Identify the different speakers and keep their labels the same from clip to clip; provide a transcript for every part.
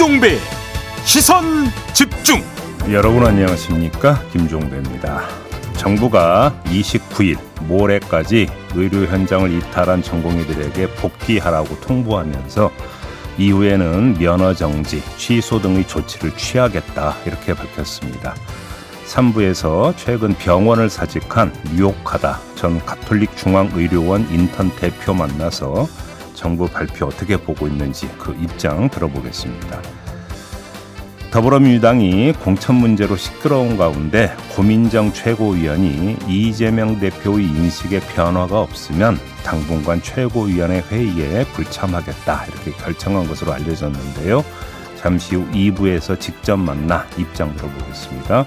Speaker 1: 김종배. 시선 집중.
Speaker 2: 여러분 안녕하십니까? 김종배입니다. 정부가 29일 모레까지 의료 현장을 이탈한 전공의들에게 복귀하라고 통보하면서 이후에는 면허 정지, 취소 등의 조치를 취하겠다 이렇게 밝혔습니다. 3부에서 최근 병원을 사직한 유혹하다 전 가톨릭 중앙의료원 인턴 대표 만나서 정부 발표 어떻게 보고 있는지 그 입장 들어보겠습니다. 더불어민주당이 공천 문제로 시끄러운 가운데 고민정 최고위원이 이재명 대표의 인식에 변화가 없으면 당분간 최고위원회 회의에 불참하겠다 이렇게 결정한 것으로 알려졌는데요. 잠시 후 2부에서 직접 만나 입장 들어보겠습니다.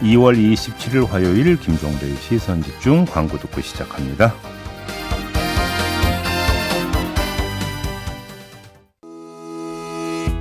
Speaker 2: 2월 27일 화요일 김종대의 시선 집중 광고 듣고 시작합니다.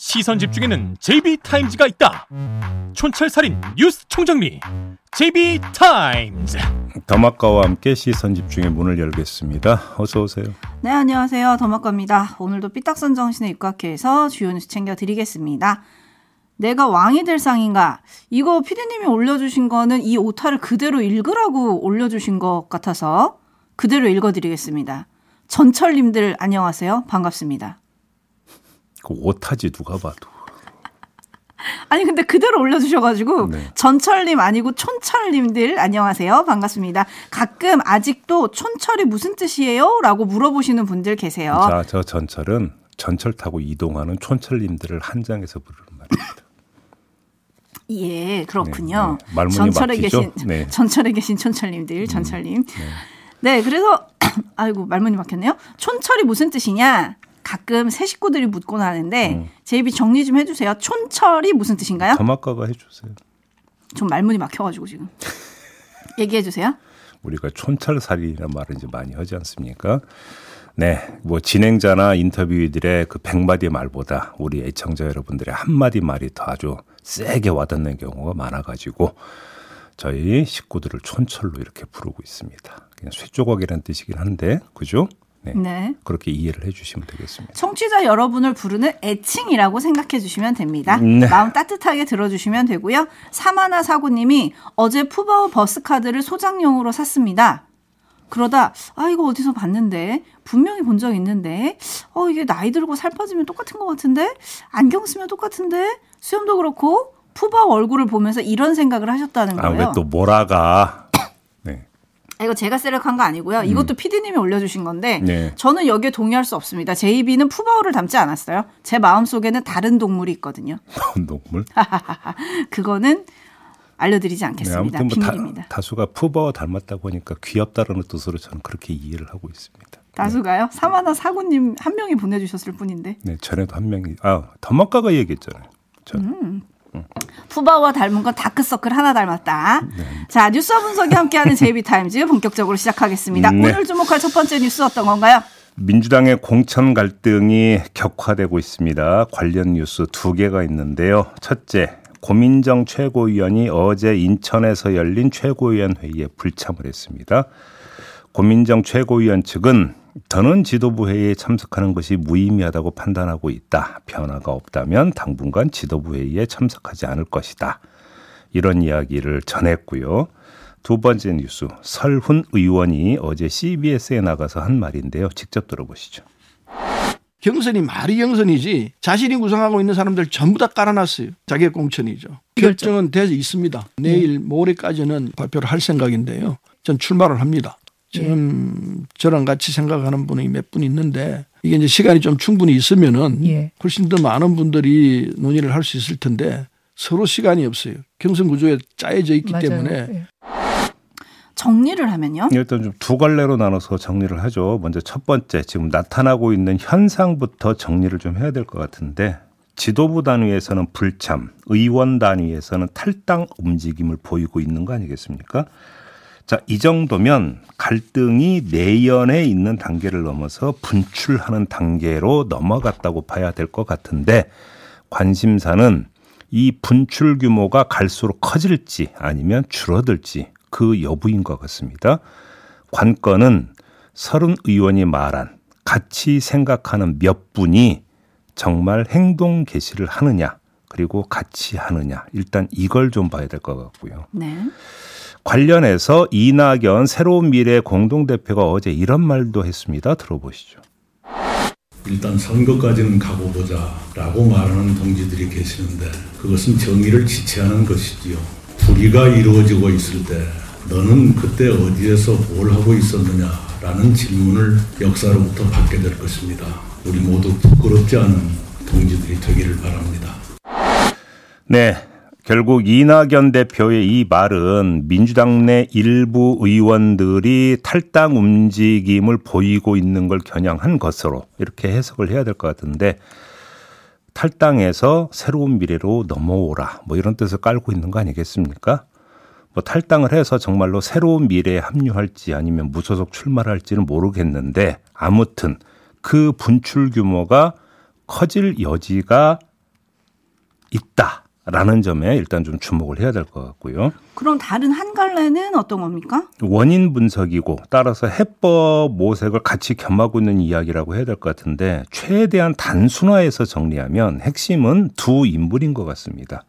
Speaker 1: 시선 집중에는 JB타임즈가 있다 촌철살인 뉴스 총정리 JB타임즈
Speaker 2: 더마카와 함께 시선 집중의 문을 열겠습니다. 어서 오세요.
Speaker 3: 네, 안녕하세요. 더마카입니다. 오늘도 삐딱선 정신에 입각해서 주요 뉴스 챙겨드리겠습니다. 내가 왕이 될 상인가? 이거 피디님이 올려주신 거는 이 오타를 그대로 읽으라고 올려주신 것 같아서 그대로 읽어드리겠습니다. 전철님들 안녕하세요. 반갑습니다.
Speaker 2: 그 오타지 누가 봐도.
Speaker 3: 아니 근데 그대로 올려주셔가지고
Speaker 2: 네.
Speaker 3: 전철님 아니고 촌철님들 안녕하세요 반갑습니다. 가끔 아직도 촌철이 무슨 뜻이에요? 라고 물어보시는 분들 계세요.
Speaker 2: 자, 저 전철은 전철 타고 이동하는 촌철님들을 한 장에서 부르는 말입니다.
Speaker 3: 예 그렇군요.
Speaker 2: 네, 네. 말문이
Speaker 3: 전철에
Speaker 2: 막히죠?
Speaker 3: 계신
Speaker 2: 네.
Speaker 3: 전철에 계신 촌철님들 전철님. 네 그래서 아이고 말문이 막혔네요. 촌철이 무슨 뜻이냐? 가끔 새 식구들이 묻곤 하는데
Speaker 2: 음.
Speaker 3: 제이비 정리 좀 해주세요. 촌철이 무슨 뜻인가요?
Speaker 2: 더마카가 해주세요.
Speaker 3: 좀 말문이 막혀가지고 지금 얘기해 주세요.
Speaker 2: 우리가 촌철살인이라는 말을 이제 많이 하지 않습니까? 네, 뭐 진행자나 인터뷰들의 그 백마디 말보다 우리 애청자 여러분들의 한마디 말이 더 아주 세게 와닿는 경우가 많아가지고 저희 식구들을 촌철로 이렇게 부르고 있습니다. 그냥 쇠조각이라는 뜻이긴 한데, 그죠? 네.
Speaker 3: 네.
Speaker 2: 그렇게 이해를 해주시면 되겠습니다.
Speaker 3: 청취자 여러분을 부르는 애칭이라고 생각해 주시면 됩니다.
Speaker 2: 네.
Speaker 3: 마음 따뜻하게 들어주시면 되고요. 사마나 사고님이 어제 푸바오 버스 카드를 소장용으로 샀습니다. 그러다 아 이거 어디서 봤는데 분명히 본 적 있는데 어 이게 나이 들고 살 빠지면 똑같은 것 같은데 안경 쓰면 똑같은데 수염도 그렇고 푸바오 얼굴을 보면서 이런 생각을 하셨다는
Speaker 2: 아,
Speaker 3: 거예요.
Speaker 2: 왜또 뭐라가. 네.
Speaker 3: 아, 이거 제가 셀렉한 거 아니고요. 이것도 PD님이 올려주신 건데
Speaker 2: 네.
Speaker 3: 저는 여기에 동의할 수 없습니다. 제이비는 푸바오를 닮지 않았어요. 제 마음 속에는 다른 동물이 있거든요.
Speaker 2: 동물.
Speaker 3: 그거는 알려드리지
Speaker 2: 네,
Speaker 3: 않겠습니다.
Speaker 2: 아무튼 뭐. 다, 수가 푸바와 닮았다고 하니까 귀엽다라는 뜻으로 저는 그렇게 이해를 하고 있습니다.
Speaker 3: 다수가요? 사마나 사구님 한 명이 보내주셨을 뿐인데
Speaker 2: 네, 전에도 한 명이 아 더마카가 얘기했잖아요. 전
Speaker 3: 푸바오와 닮은 건 다크서클 하나 닮았다.
Speaker 2: 네.
Speaker 3: 자 뉴스와 분석이 함께하는 JB TIMES 본격적으로 시작하겠습니다.
Speaker 2: 네.
Speaker 3: 오늘 주목할 첫 번째 뉴스 어떤 건가요?
Speaker 2: 민주당의 공천 갈등이 격화되고 있습니다. 관련 뉴스 두 개가 있는데요. 첫째, 고민정 최고위원이 어제 인천에서 열린 최고위원 회의에 불참을 했습니다. 고민정 최고위원 측은 더는 지도부 회의에 참석하는 것이 무의미하다고 판단하고 있다. 변화가 없다면 당분간 지도부 회의에 참석하지 않을 것이다. 이런 이야기를 전했고요. 두 번째 뉴스, 설훈 의원이 어제 CBS에 나가서 한 말인데요. 직접 들어보시죠.
Speaker 4: 경선이 말이 경선이지 자신이 구성하고 있는 사람들 전부 다 깔아놨어요. 자기의 공천이죠. 결정은 돼 있습니다. 내일 모레까지는 발표를 할 생각인데요. 전 출마를 합니다. 지금 저랑 같이 생각하는 분이 몇 분 있는데 이게 이제 시간이 좀 충분히 있으면은
Speaker 5: 예.
Speaker 4: 훨씬 더 많은 분들이 논의를 할 수 있을 텐데 서로 시간이 없어요. 경선 구조에 짜여져 있기
Speaker 5: 맞아요.
Speaker 4: 때문에
Speaker 5: 예.
Speaker 3: 정리를 하면요.
Speaker 2: 일단 좀 두 갈래로 나눠서 정리를 하죠. 먼저 첫 번째, 지금 나타나고 있는 현상부터 정리를 좀 해야 될 것 같은데 지도부 단위에서는 불참, 의원 단위에서는 탈당 움직임을 보이고 있는 거 아니겠습니까? 자, 이 정도면 갈등이 내연에 있는 단계를 넘어서 분출하는 단계로 넘어갔다고 봐야 될 것 같은데 관심사는 이 분출 규모가 갈수록 커질지 아니면 줄어들지 그 여부인 것 같습니다. 관건은 서른 의원이 말한 같이 생각하는 몇 분이 정말 행동 개시를 하느냐 그리고 같이 하느냐 일단 이걸 좀 봐야 될 것 같고요.
Speaker 3: 네.
Speaker 2: 관련해서 이낙연 새로운 미래 공동대표가 어제 이런 말도 했습니다. 들어보시죠.
Speaker 5: 일단 선거까지는 가고 보자라고 말하는 동지들이 계시는데 그것은 정의를 지체하는 것이지요. 불의가 이루어지고 있을 때 너는 그때 어디에서 뭘 하고 있었느냐라는 질문을 역사로부터 받게 될 것입니다. 우리 모두 부끄럽지 않은 동지들이 되기를 바랍니다.
Speaker 2: 네. 결국 이낙연 대표의 이 말은 민주당 내 일부 의원들이 탈당 움직임을 보이고 있는 걸 겨냥한 것으로 이렇게 해석을 해야 될 것 같은데 탈당해서 새로운 미래로 넘어오라 뭐 이런 뜻을 깔고 있는 거 아니겠습니까? 뭐 탈당을 해서 정말로 새로운 미래에 합류할지 아니면 무소속 출마할지는 모르겠는데 아무튼 그 분출 규모가 커질 여지가 있다. 라는 점에 일단 좀 주목을 해야 될 것 같고요.
Speaker 3: 그럼 다른 한 갈래는 어떤 겁니까?
Speaker 2: 원인 분석이고 따라서 해법 모색을 같이 겸하고 있는 이야기라고 해야 될 것 같은데 최대한 단순화해서 정리하면 핵심은 두 인물인 것 같습니다.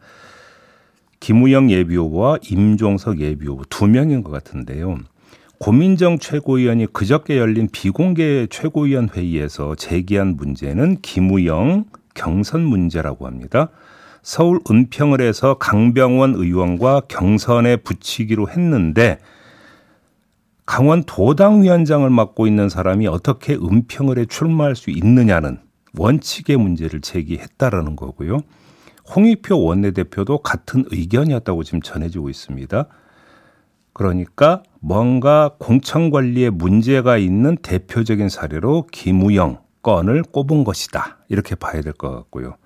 Speaker 2: 김우영 예비후보와 임종석 예비후보 두 명인 것 같은데요. 고민정 최고위원이 그저께 열린 비공개 최고위원 회의에서 제기한 문제는 김우영 경선 문제라고 합니다. 서울 은평을 해서 강병원 의원과 경선에 붙이기로 했는데 강원 도당 위원장을 맡고 있는 사람이 어떻게 은평을에 출마할 수 있느냐는 원칙의 문제를 제기했다라는 거고요. 홍익표 원내대표도 같은 의견이었다고 지금 전해지고 있습니다. 그러니까 뭔가 공천 관리에 문제가 있는 대표적인 사례로 김우영 건을 꼽은 것이다. 이렇게 봐야 될 것 같고요.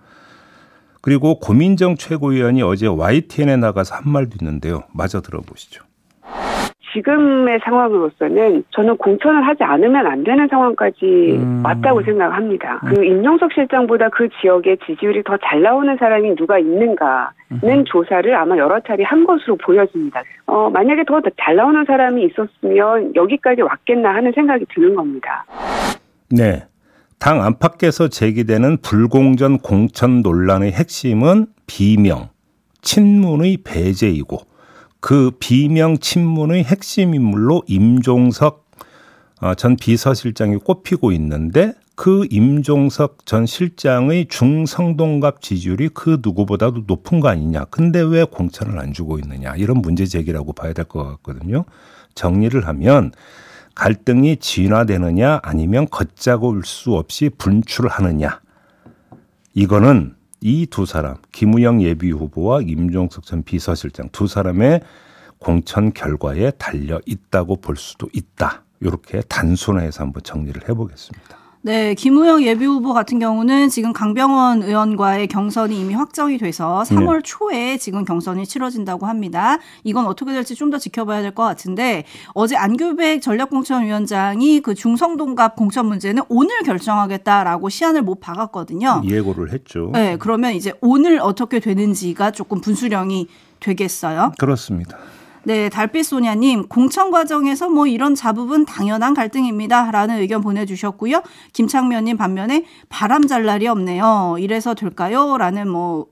Speaker 2: 그리고 고민정 최고위원이 어제 YTN에 나가서 한 말도 있는데요. 마저 들어보시죠.
Speaker 6: 지금의 상황으로서는 저는 공천을 하지 않으면 안 되는 상황까지 음. 왔다고 생각합니다. 음. 그 임용석 실장보다 그 지역의 지지율이 더 잘 나오는 사람이 누가 있는가는 음. 조사를 아마 여러 차례 한 것으로 보여집니다. 어, 만약에 더 잘 나오는 사람이 있었으면 여기까지 왔겠나 하는 생각이 드는 겁니다.
Speaker 2: 네. 당 안팎에서 제기되는 불공정 공천 논란의 핵심은 비명, 친문의 배제이고 그 비명 친문의 핵심 인물로 임종석 어, 전 비서실장이 꼽히고 있는데 그 임종석 전 실장의 중성동갑 지지율이 그 누구보다도 높은 거 아니냐. 근데 왜 공천을 안 주고 있느냐. 이런 문제 제기라고 봐야 될 것 같거든요. 정리를 하면 갈등이 진화되느냐 아니면 걷잡을 수 없이 분출을 하느냐. 이거는 이 두 사람, 김우영 예비 후보와 임종석 전 비서실장 두 사람의 공천 결과에 달려 있다고 볼 수도 있다. 이렇게 단순화해서 한번 정리를 해보겠습니다.
Speaker 3: 네, 김우영 예비후보 같은 경우는 지금 강병원 의원과의 경선이 이미 확정이 돼서 3월 네. 초에 지금 경선이 치러진다고 합니다. 이건 어떻게 될지 좀 더 지켜봐야 될 것 같은데 어제 안규백 전략공천위원장이 그 중성동갑 공천 문제는 오늘 결정하겠다라고 시한을 못 박았거든요.
Speaker 2: 예고를 했죠.
Speaker 3: 네, 그러면 이제 오늘 어떻게 되는지가 조금 분수령이 되겠어요.
Speaker 2: 그렇습니다.
Speaker 3: 네, 달빛소냐님, 공천 과정에서 뭐 이런 자부분 당연한 갈등입니다. 라는 의견 보내주셨고요. 김창면님 반면에 바람 잘 날이 없네요. 이래서 될까요? 라는 뭐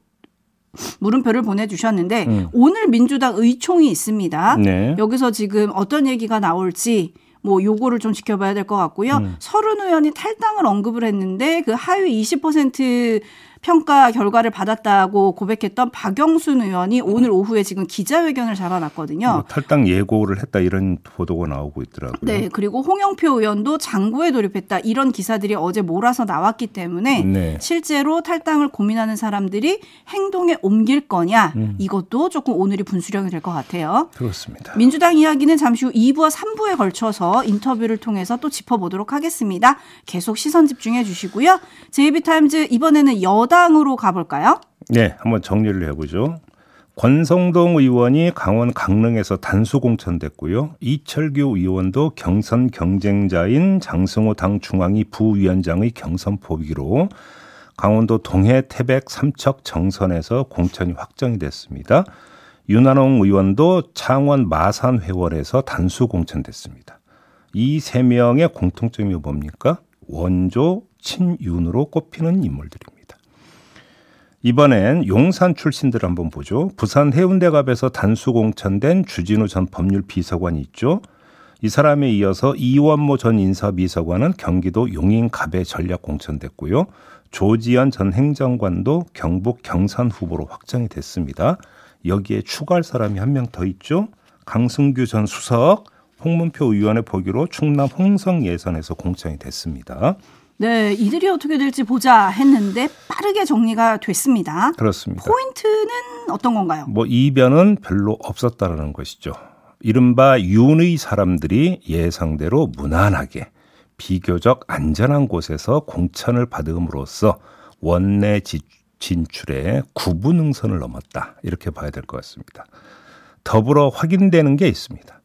Speaker 3: 물음표를 보내주셨는데 음. 오늘 민주당 의총이 있습니다. 네. 여기서 지금 어떤 얘기가 나올지 뭐 요거를 좀 지켜봐야 될 것 같고요. 음. 서른 의원이 탈당을 언급을 했는데 그 하위 20% 평가 결과를 받았다고 고백했던 박영순 의원이 오늘 오후에 지금 기자회견을 잡아놨거든요. 뭐
Speaker 2: 탈당 예고를 했다 이런 보도가 나오고 있더라고요.
Speaker 3: 네, 그리고 홍영표 의원도 장고에 돌입했다 이런 기사들이 어제 몰아서 나왔기 때문에 네. 실제로 탈당을 고민하는 사람들이 행동에 옮길 거냐 음. 이것도 조금 오늘이 분수령이 될 것 같아요.
Speaker 2: 그렇습니다.
Speaker 3: 민주당 이야기는 잠시 후 2부와 3부에 걸쳐서 인터뷰를 통해서 또 짚어보도록 하겠습니다. 계속 시선 집중해 주시고요. 제이비타임즈 이번에는 여당 여당으로 가볼까요?
Speaker 2: 네, 한번 정리를 해보죠. 권성동 의원이 강원 강릉에서 단수 공천됐고요. 이철규 의원도 경선 경쟁자인 장승호 당 중앙위 부위원장의 경선 포기로 강원도 동해 태백 삼척 정선에서 공천이 확정이 됐습니다. 윤한홍 의원도 창원 마산 회원에서 단수 공천됐습니다. 이 세 명의 공통점이 뭡니까? 원조 친윤으로 꼽히는 인물들입니다. 이번엔 용산 출신들 한번 보죠. 부산 해운대갑에서 단수 공천된 주진우 전 법률 비서관이 있죠. 이 사람에 이어서 이원모 전 인사비서관은 경기도 용인갑에 전략 공천됐고요. 조지현 전 행정관도 경북 경산 후보로 확정이 됐습니다. 여기에 추가할 사람이 한 명 더 있죠. 강승규 전 수석 홍문표 의원의 보기로 충남 홍성 예선에서 공천이 됐습니다.
Speaker 3: 네, 이들이 어떻게 될지 보자 했는데 빠르게 정리가 됐습니다.
Speaker 2: 그렇습니다.
Speaker 3: 포인트는 어떤 건가요?
Speaker 2: 뭐 이변은 별로 없었다라는 것이죠. 이른바 윤의 사람들이 예상대로 무난하게 비교적 안전한 곳에서 공천을 받음으로써 원내 진출에 구분응선을 넘었다. 이렇게 봐야 될 것 같습니다. 더불어 확인되는 게 있습니다.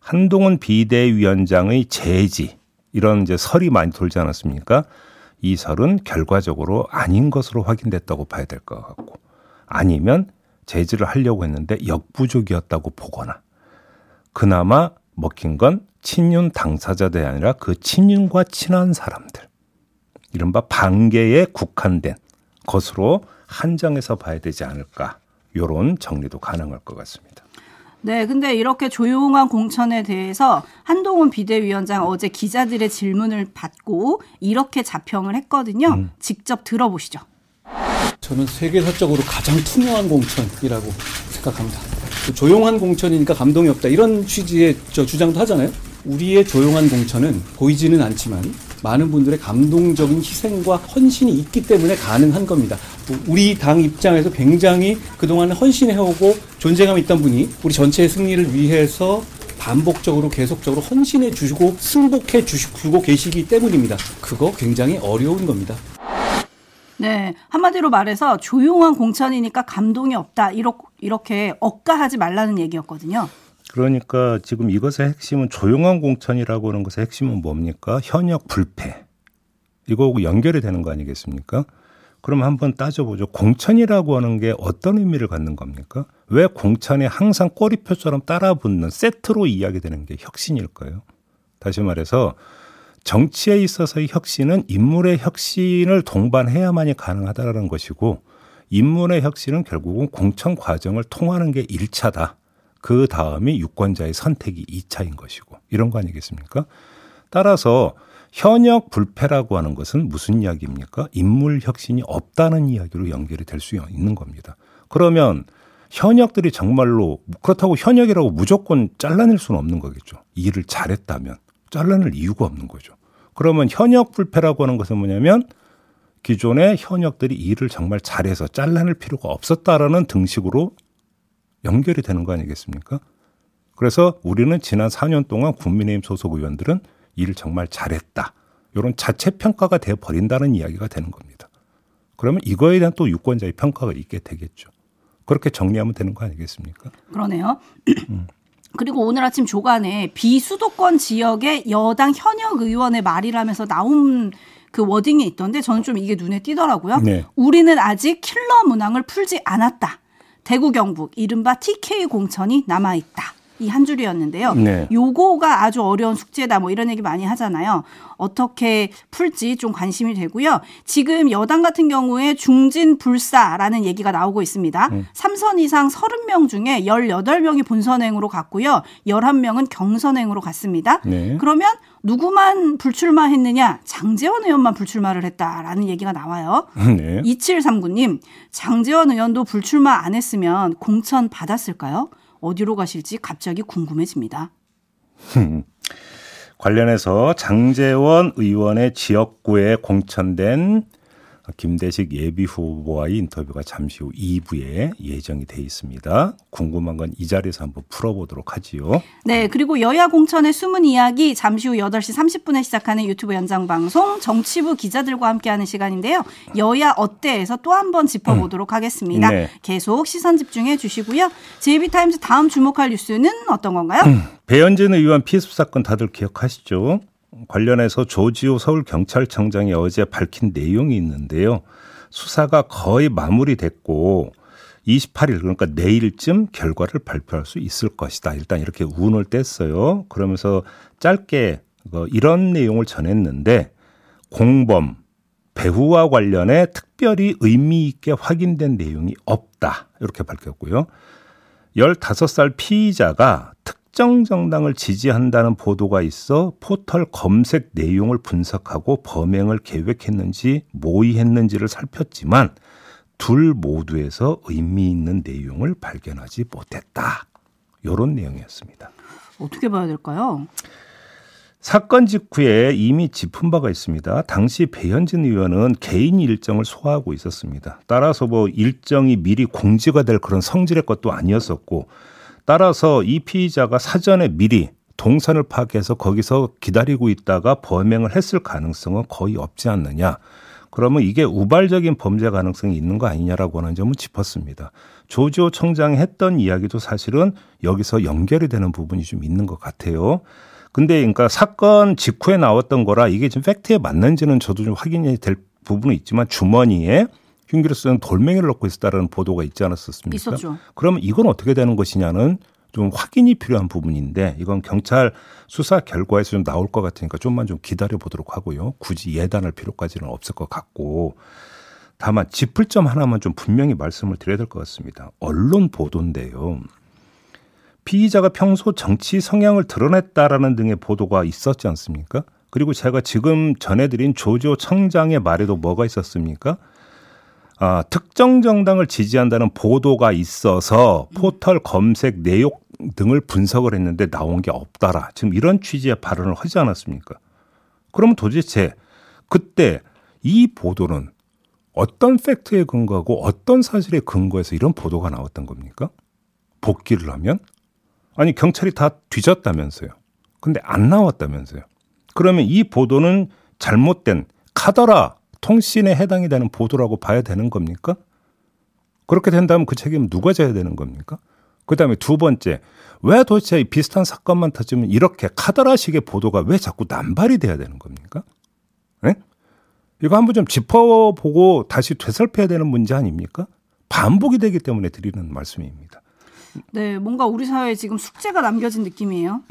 Speaker 2: 한동훈 비대위원장의 재지 이런 이제 설이 많이 돌지 않았습니까? 이 설은 결과적으로 아닌 것으로 확인됐다고 봐야 될 것 같고 아니면 제지를 하려고 했는데 역부족이었다고 보거나 그나마 먹힌 건 친윤 당사자들이 아니라 그 친윤과 친한 사람들 이른바 반계에 국한된 것으로 한정해서 봐야 되지 않을까 요런 정리도 가능할 것 같습니다.
Speaker 3: 네, 근데 이렇게 조용한 공천에 대해서 한동훈 비대위원장 어제 기자들의 질문을 받고 이렇게 자평을 했거든요. 음. 직접 들어보시죠.
Speaker 7: 저는 세계사적으로 가장 투명한 공천이라고 생각합니다. 그 조용한 공천이니까 감동이 없다 이런 취지의 저 주장도 하잖아요. 우리의 조용한 공천은 보이지는 않지만 많은 분들의 감동적인 희생과 헌신이 있기 때문에 가능한 겁니다. 우리 당 입장에서 굉장히 그동안 헌신해오고 존재감이 있던 분이 우리 전체의 승리를 위해서 반복적으로 계속적으로 헌신해 주시고 승복해 주시고 계시기 때문입니다. 그거 굉장히 어려운 겁니다.
Speaker 3: 네. 한마디로 말해서 조용한 공천이니까 감동이 없다. 이렇게 억가하지 말라는 얘기였거든요.
Speaker 2: 그러니까 지금 이것의 핵심은 조용한 공천이라고 하는 것의 핵심은 뭡니까? 현역 불패. 이거하고 연결이 되는 거 아니겠습니까? 그럼 한번 따져보죠. 공천이라고 하는 게 어떤 의미를 갖는 겁니까? 왜 공천에 항상 꼬리표처럼 따라 붙는 세트로 이야기되는 게 혁신일까요? 다시 말해서 정치에 있어서의 혁신은 인물의 혁신을 동반해야만이 가능하다라는 것이고 인물의 혁신은 결국은 공천 과정을 통하는 게 1차다. 그 다음이 유권자의 선택이 2차인 것이고 이런 거 아니겠습니까? 따라서 현역 불패라고 하는 것은 무슨 이야기입니까? 인물 혁신이 없다는 이야기로 연결이 될 수 있는 겁니다. 그러면 현역들이 정말로 그렇다고 현역이라고 무조건 잘라낼 수는 없는 거겠죠. 일을 잘했다면 잘라낼 이유가 없는 거죠. 그러면 현역 불패라고 하는 것은 뭐냐면 기존의 현역들이 일을 정말 잘해서 잘라낼 필요가 없었다라는 등식으로 연결이 되는 거 아니겠습니까? 그래서 우리는 지난 4년 동안 국민의힘 소속 의원들은 일을 정말 잘했다. 이런 자체 평가가 돼 버린다는 이야기가 되는 겁니다. 그러면 이거에 대한 또 유권자의 평가가 있게 되겠죠. 그렇게 정리하면 되는 거 아니겠습니까?
Speaker 3: 그러네요. 음. 그리고 오늘 아침 조간에 비수도권 지역의 여당 현역 의원의 말이라면서 나온 그 워딩이 있던데 저는 좀 이게 눈에 띄더라고요. 네. 우리는 아직 킬러 문항을 풀지 않았다. 대구 경북 이른바 TK 공천이 남아 있다. 이 한 줄이었는데요. 네. 요거가 아주 어려운 숙제다 뭐 이런 얘기 많이 하잖아요. 어떻게 풀지 좀 관심이 되고요. 지금 여당 같은 경우에 중진 불사라는 얘기가 나오고 있습니다. 음. 3선 이상 30명 중에 18명이 본선행으로 갔고요. 11명은 경선행으로 갔습니다. 네. 그러면 누구만 불출마했느냐? 장재원 의원만 불출마를 했다라는 얘기가 나와요. 네. 2739님, 장재원 의원도 불출마 안 했으면 공천 받았을까요? 어디로 가실지 갑자기 궁금해집니다.
Speaker 2: 관련해서 장재원 의원의 지역구에 공천된 김대식 예비 후보와의 인터뷰가 잠시 후 2부에 예정이 돼 있습니다. 궁금한 건 이 자리에서 한번 풀어보도록 하지요.
Speaker 3: 네, 그리고 여야 공천의 숨은 이야기 잠시 후 8시 30분에 시작하는 유튜브 연장 방송 정치부 기자들과 함께하는 시간인데요. 여야 어때에서 또 한번 짚어보도록 하겠습니다.
Speaker 2: 네.
Speaker 3: 계속 시선 집중해 주시고요. JB타임즈 다음 주목할 뉴스는 어떤 건가요?
Speaker 2: 배현진 의원 피습 사건 다들 기억하시죠? 관련해서 조지호 서울경찰청장이 어제 밝힌 내용이 있는데요. 수사가 거의 마무리됐고 28일 그러니까 내일쯤 결과를 발표할 수 있을 것이다. 일단 이렇게 운을 뗐어요. 그러면서 짧게 그 이런 내용을 전했는데 공범 배후와 관련해 특별히 의미 있게 확인된 내용이 없다. 이렇게 밝혔고요. 15살 피의자가 특 정 정당을 지지한다는 보도가 있어 포털 검색 내용을 분석하고 범행을 계획했는지 모의했는지를 살폈지만 둘 모두에서 의미 있는 내용을 발견하지 못했다. 이런 내용이었습니다.
Speaker 3: 어떻게 봐야 될까요?
Speaker 2: 사건 직후에 이미 짚은 바가 있습니다. 당시 배현진 의원은 개인 일정을 소화하고 있었습니다. 따라서 뭐 일정이 미리 공지가 될 그런 성질의 것도 아니었었고 따라서 이 피의자가 사전에 미리 동선을 파악해서 거기서 기다리고 있다가 범행을 했을 가능성은 거의 없지 않느냐. 그러면 이게 우발적인 범죄 가능성이 있는 거 아니냐라고 하는 점을 짚었습니다. 조지호 청장이 했던 이야기도 사실은 여기서 연결이 되는 부분이 좀 있는 것 같아요. 근데 그러니까 사건 직후에 나왔던 거라 이게 지금 팩트에 맞는지는 저도 좀 확인이 될 부분은 있지만 주머니에 흉기를 쓰는 돌멩이를 넣고 있었다라는 보도가 있지 않았었습니까?
Speaker 3: 있었죠.
Speaker 2: 그러면 이건 어떻게 되는 것이냐는 좀 확인이 필요한 부분인데 이건 경찰 수사 결과에서 좀 나올 것 같으니까 좀만 좀 기다려 보도록 하고요. 굳이 예단할 필요까지는 없을 것 같고 다만 짚을 점 하나만 좀 분명히 말씀을 드려야 될 것 같습니다. 언론 보도인데요. 피의자가 평소 정치 성향을 드러냈다라는 등의 보도가 있었지 않습니까? 그리고 제가 지금 전해드린 조조 청장의 말에도 뭐가 있었습니까? 아, 특정 정당을 지지한다는 보도가 있어서 포털 검색 내용 등을 분석을 했는데 나온 게 없다라. 지금 이런 취지의 발언을 하지 않았습니까? 그러면 도대체 그때 이 보도는 어떤 팩트에 근거하고 어떤 사실에 근거해서 이런 보도가 나왔던 겁니까? 복귀를 하면? 아니, 경찰이 다 뒤졌다면서요. 근데 안 나왔다면서요. 그러면 이 보도는 잘못된 카더라 통신에 해당이 되는 보도라고 봐야 되는 겁니까? 그렇게 된다면 그 책임은 누가 져야 되는 겁니까? 그 다음에 두 번째, 왜 도대체 비슷한 사건만 터지면 이렇게 카더라식의 보도가 왜 자꾸 남발이 돼야 되는 겁니까? 네? 이거 한번 좀 짚어보고 다시 되살펴야 되는 문제 아닙니까? 반복이 되기 때문에 드리는 말씀입니다.
Speaker 3: 네, 뭔가 우리 사회에 지금 숙제가 남겨진 느낌이에요.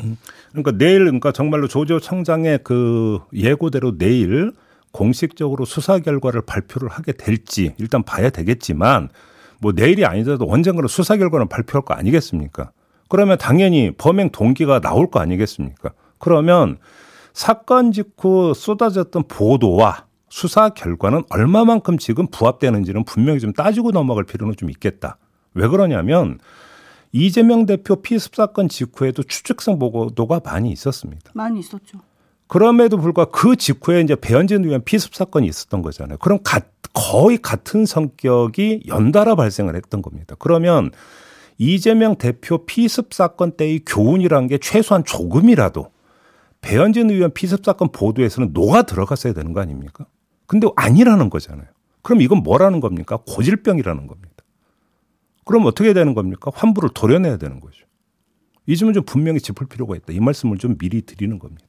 Speaker 2: 그러니까 내일, 그러니까 정말로 조조 청장의 그 예고대로 내일 공식적으로 수사 결과를 발표를 하게 될지 일단 봐야 되겠지만 뭐 내일이 아니더라도 언젠가는 수사 결과는 발표할 거 아니겠습니까? 그러면 당연히 범행 동기가 나올 거 아니겠습니까? 그러면 사건 직후 쏟아졌던 보도와 수사 결과는 얼마만큼 지금 부합되는지는 분명히 좀 따지고 넘어갈 필요는 좀 있겠다. 왜 그러냐면 이재명 대표 피습 사건 직후에도 추측성 보도가 많이 있었습니다.
Speaker 3: 많이 있었죠.
Speaker 2: 그럼에도 불구하고 그 직후에 이제 배현진 의원 피습 사건이 있었던 거잖아요. 그럼 가, 거의 같은 성격이 연달아 발생을 했던 겁니다. 그러면 이재명 대표 피습 사건 때의 교훈이라는 게 최소한 조금이라도 배현진 의원 피습 사건 보도에서는 녹아 들어갔어야 되는 거 아닙니까? 근데 아니라는 거잖아요. 그럼 이건 뭐라는 겁니까? 고질병이라는 겁니다. 그럼 어떻게 되는 겁니까? 환부를 도려내야 되는 거죠. 이 점은 좀 분명히 짚을 필요가 있다. 이 말씀을 좀 미리 드리는 겁니다.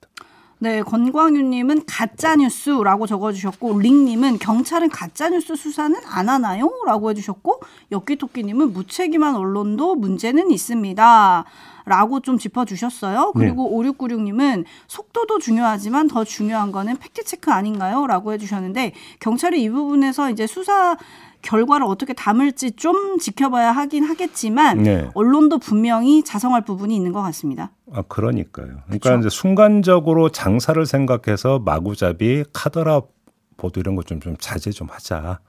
Speaker 3: 네, 권광윤님은 가짜뉴스라고 적어주셨고, 링님은 경찰은 가짜뉴스 수사는 안 하나요? 라고 해주셨고, 엽기토끼님은 무책임한 언론도 문제는 있습니다. 라고 좀 짚어주셨어요. 그리고 5696님은 속도도 중요하지만 더 중요한 거는 팩트체크 아닌가요? 라고 해주셨는데, 경찰이 이 부분에서 이제 수사 결과를 어떻게 담을지 좀 지켜봐야 하긴 하겠지만
Speaker 2: 네.
Speaker 3: 언론도 분명히 자성할 부분이 있는 것 같습니다.
Speaker 2: 아, 그러니까요. 그러니까
Speaker 3: 그쵸?
Speaker 2: 이제 순간적으로 장사를 생각해서 마구잡이 카더라 보도 이런 거좀좀 자제 좀 하자.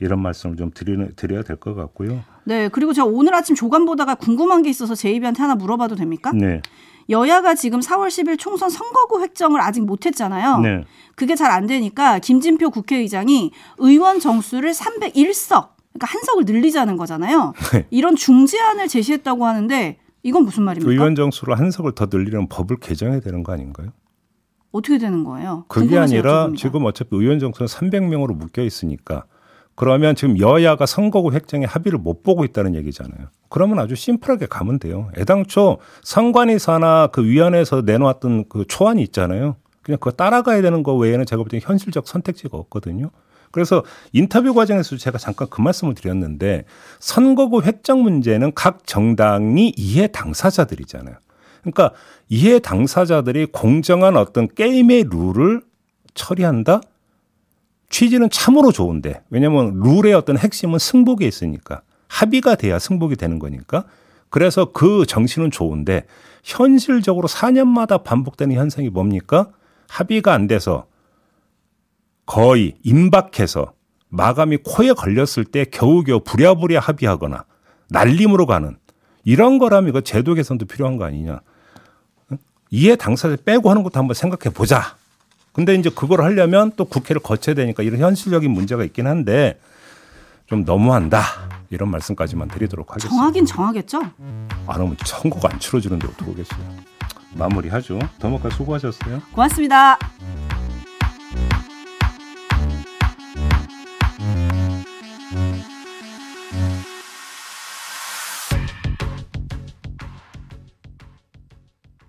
Speaker 2: 이런 말씀을 좀 드리는, 드려야 될 것 같고요.
Speaker 3: 네, 그리고 제가 오늘 아침 조간 보다가 궁금한 게 있어서 제이비한테 하나 물어봐도 됩니까?
Speaker 2: 네.
Speaker 3: 여야가 지금 4월 10일 총선 선거구 획정을 아직 못했잖아요.
Speaker 2: 네.
Speaker 3: 그게 잘 안 되니까 김진표 국회의장이 의원 정수를 301석, 그러니까 한 석을 늘리자는 거잖아요.
Speaker 2: 네.
Speaker 3: 이런 중재안을 제시했다고 하는데 이건 무슨 말입니까?
Speaker 2: 의원 정수를 한 석을 더 늘리려면 법을 개정해야 되는 거 아닌가요?
Speaker 3: 어떻게 되는 거예요?
Speaker 2: 그게 아니라
Speaker 3: 여쭤봅니다.
Speaker 2: 지금 어차피 의원 정수는 300명으로 묶여 있으니까 그러면 지금 여야가 선거구 획정에 합의를 못 보고 있다는 얘기잖아요. 그러면 아주 심플하게 가면 돼요. 애당초 선관위사나 그 위원회에서 내놓았던 그 초안이 있잖아요. 그냥 그거 따라가야 되는 거 외에는 제가 볼 때 현실적 선택지가 없거든요. 그래서 인터뷰 과정에서 제가 잠깐 그 말씀을 드렸는데 선거구 획정 문제는 각 정당이 이해 당사자들이잖아요. 그러니까 이해 당사자들이 공정한 어떤 게임의 룰을 처리한다? 취지는 참으로 좋은데 왜냐하면 룰의 어떤 핵심은 승복에 있으니까 합의가 돼야 승복이 되는 거니까 그래서 그 정신은 좋은데 현실적으로 4년마다 반복되는 현상이 뭡니까? 합의가 안 돼서 거의 임박해서 마감이 코에 걸렸을 때 겨우겨우 부랴부랴 합의하거나 날림으로 가는 이런 거라면 이거 제도 개선도 필요한 거 아니냐. 응? 이해 당사자 빼고 하는 것도 한번 생각해 보자. 근데 이제 그걸 하려면 또 국회를 거쳐야 되니까 이런 현실적인 문제가 있긴 한데 좀 너무한다. 이런 말씀까지만 드리도록 하겠습니다.
Speaker 3: 정하긴 정하겠죠?
Speaker 2: 안 하면 선거가 안 치러지는데 어떡하겠어요. 마무리하죠. 더모카 수고하셨어요.
Speaker 3: 고맙습니다.